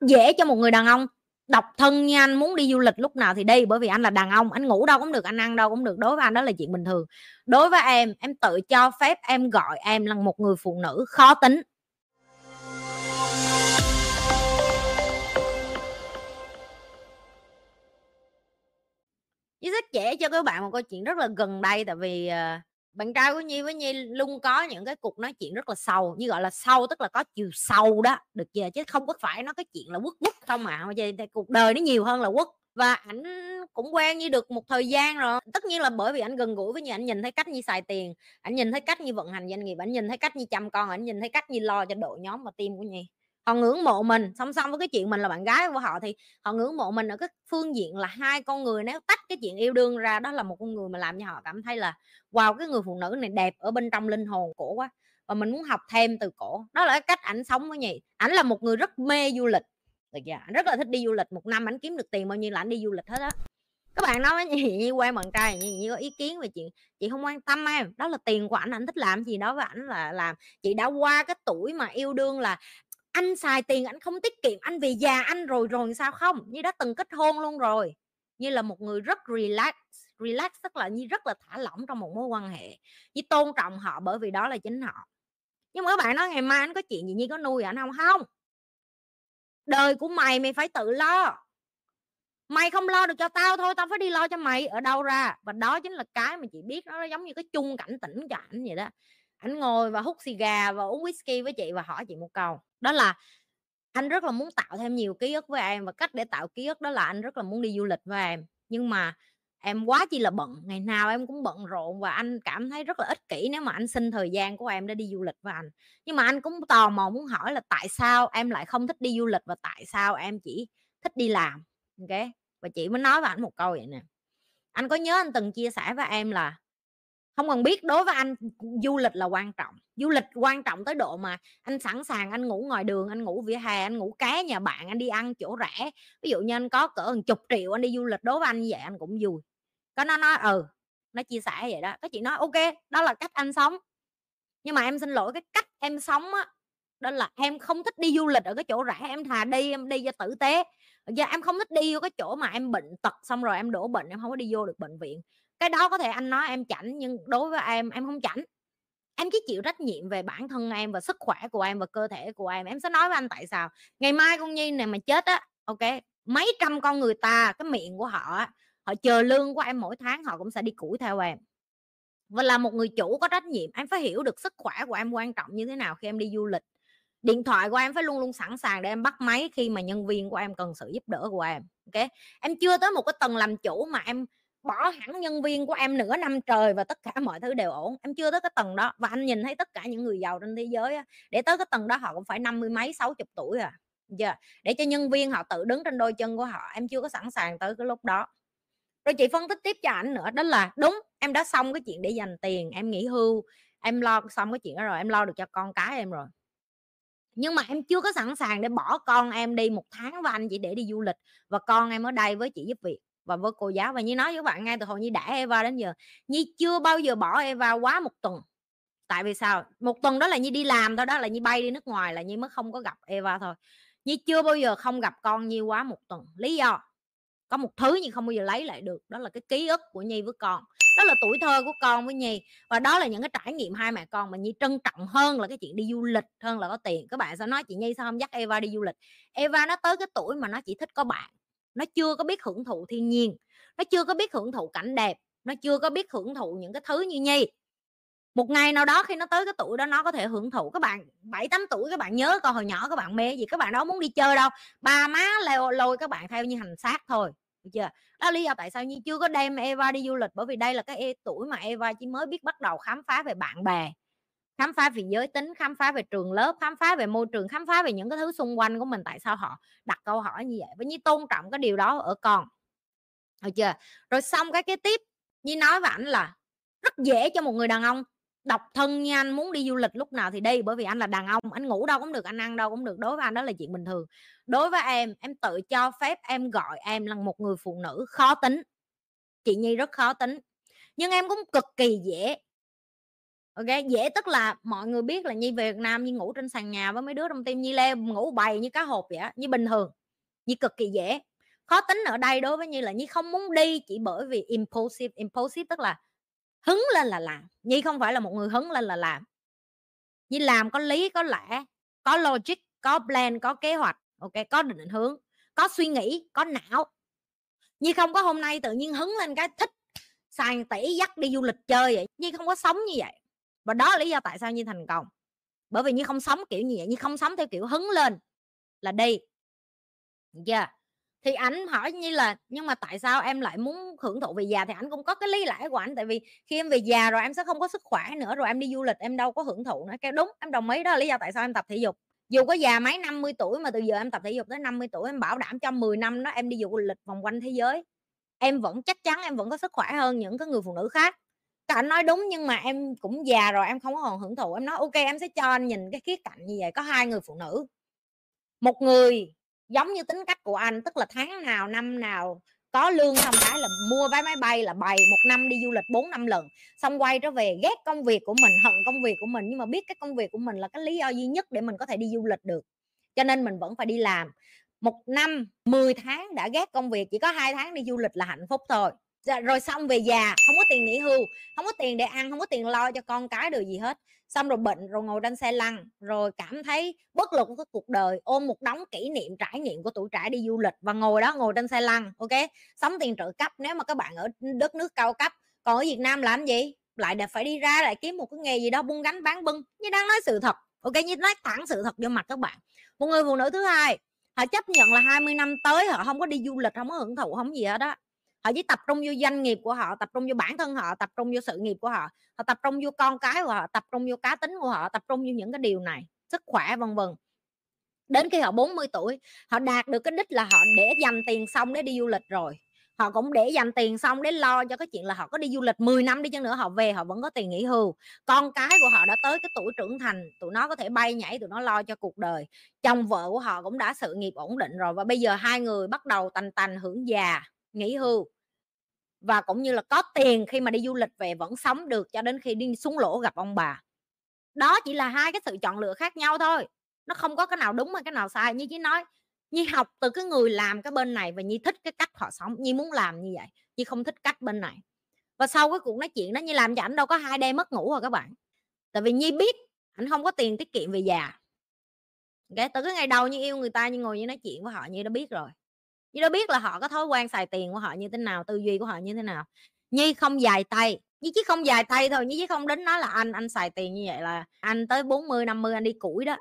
rất dễ cho một người đàn ông độc thân như anh muốn đi du lịch lúc nào thì đi bởi vì anh là đàn ông anh ngủ đâu cũng được anh ăn đâu cũng được đối với anh đó là chuyện bình thường. Đối với em em tự cho phép em gọi em là một người phụ nữ khó tính. Rất dễ cho các bạn một câu chuyện rất là gần đây tại vì uh, bạn trai của Nhi với Nhi luôn có những cái cuộc nói chuyện rất là sâu, như gọi là sâu tức là có chiều sâu đó, được chưa chứ không có phải nó cái chuyện là quất quất không à, mà vậy cuộc đời nó nhiều hơn là quất. Và ảnh cũng quen như được một thời gian rồi. Tất nhiên là bởi vì anh gần gũi với Nhi, ảnh nhìn thấy cách như xài tiền, ảnh nhìn thấy cách như vận hành doanh nghiệp, ảnh nhìn thấy cách như chăm con, ảnh nhìn thấy cách như lo cho đội nhóm và team của Nhi họ ngưỡng mộ mình song song với cái chuyện mình là bạn gái của họ thì họ ngưỡng mộ mình ở cái phương diện là hai con người nếu tách cái chuyện yêu đương ra đó là một con người mà làm cho họ cảm thấy là wow cái người phụ nữ này đẹp ở bên trong linh hồn cổ quá và mình muốn học thêm từ cổ. Đó là cái cách ảnh sống với nhỉ ảnh là một người rất mê du lịch. Được chưa ảnh rất là thích đi du lịch. Một năm ảnh kiếm được tiền bao nhiêu là ảnh đi du lịch hết á. Các bạn nói với như quen bạn trai như, như có ý kiến về chuyện chị không quan tâm em. Đó là tiền của ảnh ảnh thích làm gì đó và ảnh là làm. Chị đã qua cái tuổi mà yêu đương là anh xài tiền anh không tiết kiệm, anh về già anh rồi rồi sao không? Như đã từng kết hôn luôn rồi. Như là một người rất relax relax tức là như rất là thả lỏng trong một mối quan hệ, như tôn trọng họ bởi vì đó là chính họ. Nhưng mà các bạn nói ngày mai anh có chuyện gì như có nuôi anh không? Không. Đời của mày mày phải tự lo. Mày không lo được cho tao thôi, tao phải đi lo cho mày ở đâu ra? Và đó chính là cái mà chị biết nó giống như cái chung cảnh tỉnh cho ảnh vậy đó anh ngồi và hút xì gà và uống whisky với chị và hỏi chị một câu. Đó là anh rất là muốn tạo thêm nhiều ký ức với em và cách để tạo ký ức đó là anh rất là muốn đi du lịch với em. Nhưng mà em quá chi là bận, ngày nào em cũng bận rộn và anh cảm thấy rất là ích kỷ nếu mà anh xin thời gian của em để đi du lịch với anh. Nhưng mà anh cũng tò mò muốn hỏi là tại sao em lại không thích đi du lịch và tại sao em chỉ thích đi làm? Ok và chị mới nói với anh một câu vậy nè. Anh có nhớ anh từng chia sẻ với em là không cần biết, đối với anh du lịch là quan trọng. Du lịch quan trọng tới độ mà anh sẵn sàng anh ngủ ngoài đường, anh ngủ vỉa hè, anh ngủ cá nhà bạn, anh đi ăn chỗ rẻ. Ví dụ như anh có cỡ hàng chục triệu anh đi du lịch, đối với anh như vậy anh cũng vui. Có nó nói ừ nó chia sẻ vậy đó. Có chị nói, ok, đó là cách anh sống. Nhưng mà em xin lỗi, cái cách em sống á, đó là em không thích đi du lịch ở cái chỗ rẻ, em thà đi, em đi cho tử tế. Giờ em không thích đi vô cái chỗ mà em bệnh tật, xong rồi em đổ bệnh, em không có đi vô được bệnh viện cái đó có thể anh nói em chảnh, nhưng đối với em em không chảnh. Em chỉ chịu trách nhiệm về bản thân em và sức khỏe của em và cơ thể của em. Em sẽ nói với anh tại sao. Ngày mai con nhi này mà chết á, ok, mấy trăm con người ta, cái miệng của họ á, họ chờ lương của em mỗi tháng, họ cũng sẽ đi củi theo em. Và là một người chủ có trách nhiệm, em phải hiểu được sức khỏe của em quan trọng như thế nào khi em đi du lịch. Điện thoại của em phải luôn luôn sẵn sàng để em bắt máy khi mà nhân viên của em cần sự giúp đỡ của em, ok? Em chưa tới một cái tầng làm chủ mà em bỏ hẳn nhân viên của em nửa năm trời và tất cả mọi thứ đều ổn em chưa tới cái tầng đó. Và anh nhìn thấy tất cả những người giàu trên thế giới á, để tới cái tầng đó họ cũng phải năm mươi mấy sáu chục tuổi à. Giờ để cho nhân viên họ tự đứng trên đôi chân của họ em chưa có sẵn sàng tới cái lúc đó. Rồi chị phân tích tiếp cho anh nữa đó là đúng em đã xong cái chuyện để dành tiền em nghỉ hưu em lo xong cái chuyện đó rồi em lo được cho con cái em rồi. Nhưng mà em chưa có sẵn sàng để bỏ con em đi một tháng với anh chỉ để đi du lịch và con em ở đây với chị giúp việc và với cô giáo. Và như nói với các bạn ngay từ hồi như đã Eva đến giờ, Nhi chưa bao giờ bỏ Eva quá một tuần. Tại vì sao? Một tuần đó là Nhi đi làm thôi, đó là Nhi bay đi nước ngoài là Nhi mới không có gặp Eva thôi. Nhi chưa bao giờ không gặp con như quá một tuần. Lý do, có một thứ Nhi không bao giờ lấy lại được, đó là cái ký ức của Nhi với con. Đó là tuổi thơ của con với Nhi. Và đó là những cái trải nghiệm hai mẹ con mà Nhi trân trọng hơn là cái chuyện đi du lịch, hơn là có tiền. Các bạn sao nói chị Nhi sao không dắt Eva đi du lịch? Eva nó tới cái tuổi mà nó chỉ thích có bạn nó chưa có biết hưởng thụ thiên nhiên, nó chưa có biết hưởng thụ cảnh đẹp, nó chưa có biết hưởng thụ những cái thứ như nhi. Một ngày nào đó khi nó tới cái tuổi đó, nó có thể hưởng thụ. Các bạn, bảy, tám tuổi, các bạn nhớ còn hồi nhỏ các bạn mê gì, các bạn đó muốn đi chơi đâu. Ba má leo, lôi các bạn theo như hành xác thôi, được chưa? Đó lý do tại sao như chưa có đem Eva đi du lịch, bởi vì đây là cái e, tuổi mà Eva chỉ mới biết bắt đầu khám phá về bạn bè khám phá về giới tính, khám phá về trường lớp, khám phá về môi trường, khám phá về những cái thứ xung quanh của mình, tại sao họ đặt câu hỏi như vậy? Với như tôn trọng cái điều đó ở con. Được chưa? Rồi xong cái kế tiếp, như nói với ảnh là rất dễ cho một người đàn ông độc thân như anh muốn đi du lịch lúc nào thì đi, bởi vì anh là đàn ông, anh ngủ đâu cũng được, anh ăn đâu cũng được, đối với anh đó là chuyện bình thường. Đối với em em tự cho phép em gọi em là một người phụ nữ khó tính. Chị nhi rất khó tính. Nhưng em cũng cực kỳ dễ ok dễ tức là mọi người biết là nhi về việt nam, nhi ngủ trên sàn nhà với mấy đứa trong tim nhi leo ngủ bày như cá hộp vậy á như bình thường, nhi cực kỳ dễ. Khó tính ở đây đối với nhi là nhi không muốn đi chỉ bởi vì impulsive impulsive tức là hứng lên là làm, nhi không phải là một người hứng lên là làm. Nhi làm có lý, có lẽ, có logic, có plan, có kế hoạch ok có định hướng, có suy nghĩ, có não. Nhi không có hôm nay tự nhiên hứng lên cái thích sàn tỷ dắt đi du lịch chơi vậy, nhi không có sống như vậy và đó là lý do tại sao nhi thành công. Bởi vì nhi không sống kiểu như vậy, nhi không sống theo kiểu hứng lên là đi. Chưa yeah thì ảnh hỏi như là, nhưng mà tại sao em lại muốn hưởng thụ về già? Thì ảnh cũng có cái lý lẽ của ảnh, tại vì khi em về già rồi em sẽ không có sức khỏe nữa, rồi em đi du lịch em đâu có hưởng thụ nữa. Cái đúng, em đồng ý, đó là lý do tại sao em tập thể dục. Dù có già mấy 50 tuổi mà từ giờ em tập thể dục tới 50 tuổi em bảo đảm cho 10 năm đó em đi du lịch vòng quanh thế giới. Em vẫn chắc chắn em vẫn có sức khỏe hơn những cái người phụ nữ khác các anh nói đúng nhưng mà em cũng già rồi, em không còn hưởng thụ. Em nói, ok, em sẽ cho anh nhìn cái khía cạnh như vậy, có hai người phụ nữ. Một người giống như tính cách của anh, tức là tháng nào, năm nào có lương xong cái là mua vé máy bay, là bày một năm đi du lịch 4 năm lần. Xong quay trở về ghét công việc của mình, hận công việc của mình, nhưng mà biết cái công việc của mình là cái lý do duy nhất để mình có thể đi du lịch được. Cho nên mình vẫn phải đi làm. Một năm 10 tháng đã ghét công việc, chỉ có hai tháng đi du lịch là hạnh phúc thôi. Dạ, rồi xong về già, không có tiền nghỉ hưu, không có tiền để ăn, không có tiền lo cho con cái được gì hết. Xong rồi bệnh, rồi ngồi trên xe lăn, rồi cảm thấy bất lực của cuộc đời, ôm một đống kỷ niệm, trải nghiệm của tuổi trẻ đi du lịch và ngồi đó, ngồi trên xe lăn, ok? Sống tiền trợ cấp, nếu mà các bạn ở đất nước cao cấp, còn ở việt nam làm gì? Lại để phải đi ra, lại kiếm một cái nghề gì đó buôn gánh bán bưng. Như đang nói sự thật, ok? Như nói thẳng sự thật vô mặt các bạn. Một người phụ nữ thứ hai, họ chấp nhận là 20 năm tới họ không có đi du lịch, không có hưởng thụ, không gì hết đó họ chỉ tập trung vô doanh nghiệp của họ, tập trung vô bản thân họ, tập trung vô sự nghiệp của họ. Họ tập trung vô con cái của họ, tập trung vô cá tính của họ, tập trung vô những cái điều này, sức khỏe vân vân. Đến khi họ 40 tuổi, họ đạt được cái đích là họ để dành tiền xong để đi du lịch rồi. Họ cũng để dành tiền xong để lo cho cái chuyện là họ có đi du lịch 10 năm đi chăng nữa, họ về họ vẫn có tiền nghỉ hưu. Con cái của họ đã tới cái tuổi trưởng thành, tụi nó có thể bay nhảy, tụi nó lo cho cuộc đời. Chồng vợ của họ cũng đã sự nghiệp ổn định rồi và bây giờ hai người bắt đầu tành tành, hưởng già nghỉ hưu. Và cũng như là có tiền khi mà đi du lịch về vẫn sống được cho đến khi đi xuống lỗ gặp ông bà. Đó chỉ là hai cái sự chọn lựa khác nhau thôi. Nó không có cái nào đúng hay cái nào sai. Như chỉ nói, Nhi học từ cái người làm cái bên này và Nhi thích cái cách họ sống. Nhi muốn làm như vậy, Nhi không thích cách bên này. Và sau cái cuộc nói chuyện đó, Nhi làm cho ảnh đâu có hai đêm mất ngủ rồi các bạn. Tại vì Nhi biết ảnh không có tiền tiết kiệm về già. Okay? từ cái ngày đầu như yêu người ta như ngồi như nói chuyện với họ, Nhi đã biết rồi. Nhi đâu biết là họ có thói quen xài tiền của họ như thế nào, tư duy của họ như thế nào. Nhi không dài tay, Nhi chỉ không dài tay thôi, Nhi chỉ không đến nói là anh anh xài tiền như vậy là anh tới 40 50 anh đi củi đó.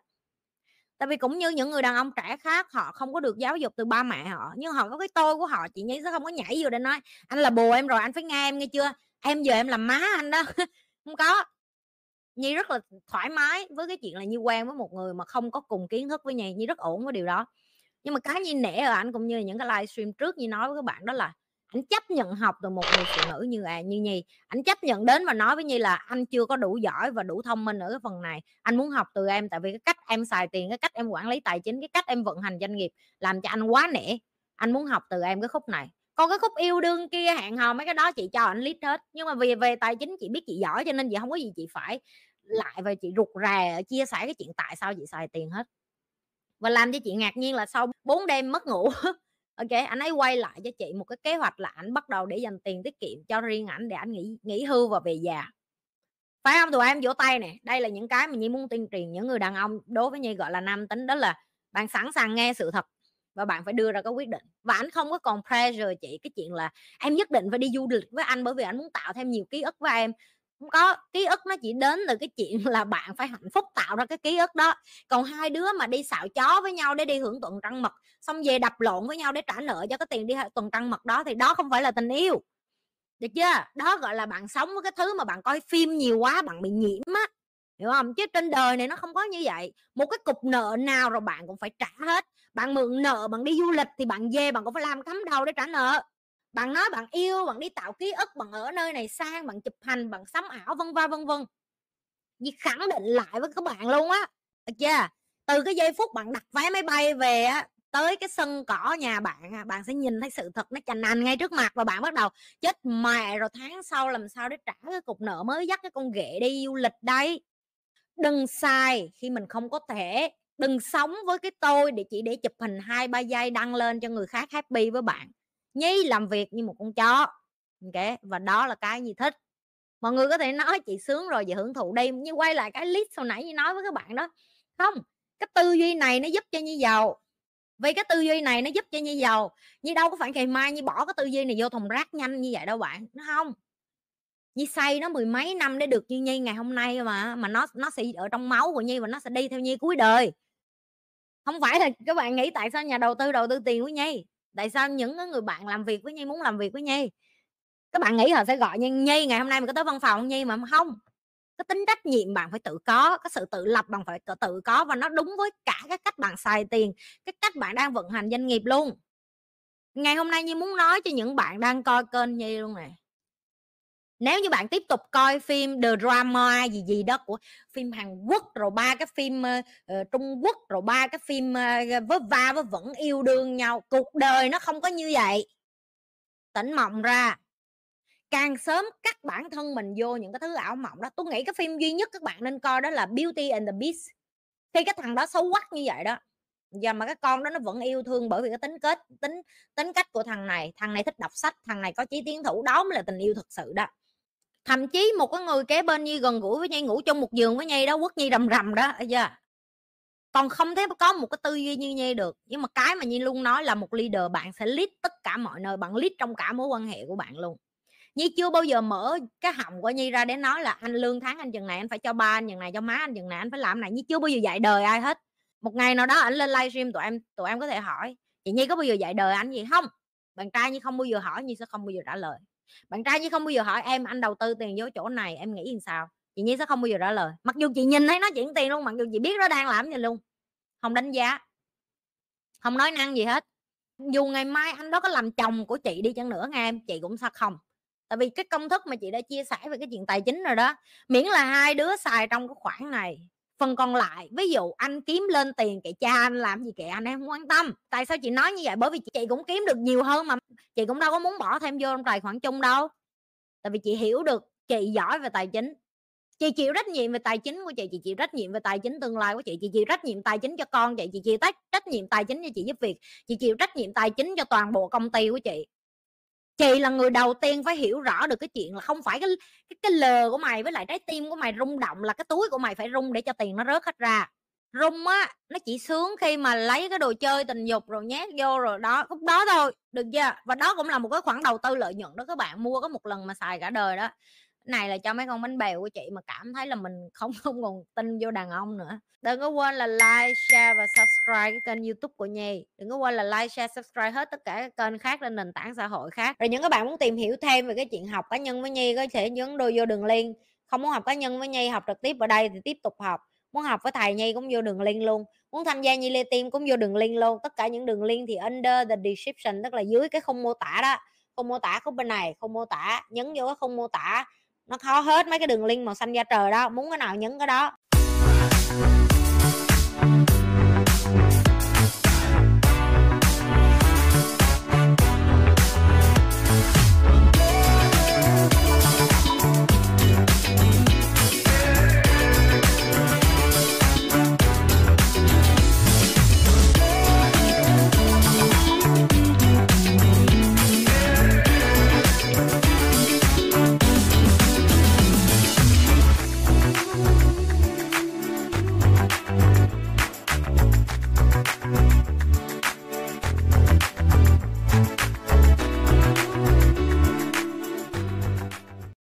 Tại vì cũng như những người đàn ông trẻ khác, họ không có được giáo dục từ ba mẹ họ, nhưng họ có cái tôi của họ, chị nhi sẽ không có nhảy vô để nói, anh là bồ em rồi, anh phải nghe em nghe chưa? Em giờ em làm má anh đó. Không có. Nhi rất là thoải mái với cái chuyện là như quen với một người mà không có cùng kiến thức với nhi nhi rất ổn với điều đó nhưng mà cái nhi nể ở anh cũng như những cái livestream trước như nói với các bạn đó là anh chấp nhận học từ một người phụ nữ như à như nhi. Anh chấp nhận đến và nói với nhi là anh chưa có đủ giỏi và đủ thông minh ở cái phần này. Anh muốn học từ em tại vì cái cách em xài tiền, cái cách em quản lý tài chính, cái cách em vận hành doanh nghiệp làm cho anh quá nể anh muốn học từ em cái khúc này. Còn cái khúc yêu đương kia, hẹn hò, mấy cái đó chị cho anh list hết. Nhưng mà vì về tài chính chị biết chị giỏi cho nên chị không có gì chị phải lại và chị rụt rè chia sẻ cái chuyện tại sao chị xài tiền hết và làm cho chị ngạc nhiên là sau 4 đêm mất ngủ ok, anh ấy quay lại cho chị một cái kế hoạch là anh bắt đầu để dành tiền tiết kiệm cho riêng ảnh để anh nghỉ nghỉ hưu và về già. Phải không? Tụi em vỗ tay nè. Đây là những cái mà nhi muốn tuyên truyền những người đàn ông đối với nhi, gọi là, nam tính, đó là bạn sẵn sàng nghe sự thật và bạn phải đưa ra cái quyết định. Và anh không có còn pressure chị cái chuyện là em nhất định phải đi du lịch với anh bởi vì anh muốn tạo thêm nhiều ký ức với em không có, ký ức nó chỉ đến từ cái chuyện là bạn phải hạnh phúc tạo ra cái ký ức đó. Còn hai đứa mà đi xạo chó với nhau để đi hưởng tuần trăng mật, xong về đập lộn với nhau để trả nợ cho cái tiền đi tuần trăng mật đó, thì đó không phải là tình yêu. Được chưa? Đó gọi là bạn sống với cái thứ mà bạn coi phim nhiều quá, bạn bị nhiễm á. Hiểu không? Chứ trên đời này nó không có như vậy. Một cái cục nợ nào rồi bạn cũng phải trả hết. Bạn mượn nợ, bạn đi du lịch thì bạn về bạn cũng phải làm cắm đầu để trả nợ bạn nói bạn yêu, bạn đi tạo ký ức, bạn ở nơi này sang, bạn chụp hành bạn sắm ảo, vân va vân vân. Vì khẳng định lại với các bạn luôn á. Được chưa? Từ cái giây phút bạn đặt vé máy bay về á, tới cái sân cỏ nhà bạn bạn sẽ nhìn thấy sự thật nó chành anh ngay trước mặt và bạn bắt đầu chết mẹ rồi tháng sau làm sao để trả cái cục nợ mới dắt cái con ghệ đi du lịch đây. Đừng sai, khi mình không có thể, đừng sống với cái tôi để chỉ để chụp hình hai, ba giây đăng lên cho người khác happy với bạn nhi làm việc như một con chó. Ok và đó là cái nhi thích. Mọi người có thể nói chị sướng rồi, chị hưởng thụ đi, nhưng quay lại cái list hồi nãy như nói với các bạn đó. Không, cái tư duy này nó giúp cho như giàu. Vì cái tư duy này nó giúp cho như giàu. Như đâu có phải ngày mai như bỏ cái tư duy này vô thùng rác nhanh như vậy đâu bạn, nó không. Nhi xây nó mười mấy năm để được như Nhi ngày hôm nay mà mà nó nó sẽ ở trong máu của Nhi và nó sẽ đi theo Nhi cuối đời. Không phải là các bạn nghĩ tại sao nhà đầu tư đầu tư tiền của Nhi tại sao những người bạn làm việc với Nhi muốn làm việc với Nhi? Các bạn nghĩ họ sẽ gọi Nhi Nhi, ngày hôm nay mình có tới văn phòng Nhi? Mà không. Cái tính trách nhiệm bạn phải tự có, cái sự tự lập bạn phải tự có và nó đúng với cả cái cách bạn xài tiền, cái cách bạn đang vận hành doanh nghiệp luôn. Ngày hôm nay nhi muốn nói cho những bạn đang coi kênh Nhi luôn này nếu như bạn tiếp tục coi phim The Drama gì gì đó của phim Hàn Quốc rồi ba cái phim uh, Trung Quốc rồi ba cái phim ờ, uh, với va với vẫn yêu đương nhau cuộc đời nó không có như vậy. Tỉnh mộng ra. Càng sớm cắt bản thân mình vô những cái thứ ảo mộng đó. Tôi nghĩ cái phim duy nhất các bạn nên coi đó là Beauty and the Beast. Khi cái thằng đó xấu quắc như vậy đó giờ mà cái con đó nó vẫn yêu thương bởi vì cái tính kết tính tính cách của thằng này. Thằng này thích đọc sách thằng này có chí tiến thủ đó mới là tình yêu thật sự đó thậm chí một cái người kế bên như gần gũi với nhi, ngủ trong một giường với nhi đó quất nhi rầm rầm đó chưa? Còn không thể có một cái tư duy như nhi được. Nhưng mà cái mà nhi luôn nói là một leader, bạn sẽ lead tất cả mọi nơi, bạn lead trong cả mối quan hệ của bạn luôn. Nhi chưa bao giờ mở cái họng của nhi ra để nói là anh lương tháng anh chừng này, anh phải cho ba, anh chừng này cho má anh chừng này, anh phải làm này. Nhi chưa bao giờ dạy đời ai hết. Một ngày nào đó anh lên livestream tụi em tụi em có thể hỏi, chị nhi có bao giờ dạy đời anh gì? Không, bạn trai như không bao giờ hỏi, nhi sẽ không bao giờ trả lời bạn trai chứ không bao giờ hỏi em, anh đầu tư tiền vô chỗ này, em nghĩ làm sao? Chị nhi sẽ không bao giờ trả lời. Mặc dù chị nhìn thấy nó chuyển tiền luôn, mặc dù chị biết nó đang làm gì luôn. Không đánh giá. Không nói năng gì hết. Dù ngày mai anh đó có làm chồng của chị đi chăng nữa, nghe em, chị cũng sao không? Tại vì cái công thức mà chị đã chia sẻ về cái chuyện tài chính rồi đó, miễn là hai đứa xài trong cái khoản này phần còn lại, ví dụ anh kiếm lên tiền kệ cha anh làm gì kệ anh em không quan tâm. Tại sao chị nói như vậy? Bởi vì chị cũng kiếm được nhiều hơn mà, chị cũng đâu có muốn bỏ thêm vô trong tài khoản chung đâu. Tại vì chị hiểu được chị giỏi về tài chính. Chị chịu trách nhiệm về tài chính của chị chị chịu trách nhiệm về tài chính tương lai của chị chị chịu trách nhiệm tài chính cho con chị chị chịu trách trách nhiệm tài chính cho chị giúp việc, chị chịu trách nhiệm tài chính cho toàn bộ công ty của chị chị là người đầu tiên phải hiểu rõ được cái chuyện là không phải cái cái cái lờ của mày với lại trái tim của mày rung động là cái túi của mày phải rung để cho tiền nó rớt hết ra. Rung á, nó chỉ sướng khi mà lấy cái đồ chơi tình dục rồi nhét vô rồi đó lúc đó thôi, được chưa? Và đó cũng là một cái khoản đầu tư lợi nhuận đó các bạn, mua có một lần mà xài cả đời đó này là cho mấy con bánh bèo của chị mà cảm thấy là mình không không còn tin vô đàn ông nữa. Đừng có quên là like, share và subscribe cái kênh youtube của nhi. Đừng có quên là like, share, subscribe hết tất cả các kênh khác trên nền tảng xã hội khác. Rồi những các bạn muốn tìm hiểu thêm về cái chuyện học cá nhân với nhi có thể nhấn đôi vô đường link. Không muốn học cá nhân với nhi, học trực tiếp ở đây thì tiếp tục học. Muốn học với thầy nhi cũng vô đường link luôn. Muốn tham gia nhi lê tim cũng vô đường link luôn. Tất cả những đường link thì under the description, tức là dưới cái không mô tả đó. Không mô tả khúc bên này không mô tả, nhấn vô cái không mô tả nó khó hết mấy cái đường link màu xanh da trời đó, muốn cái nào nhấn cái đó.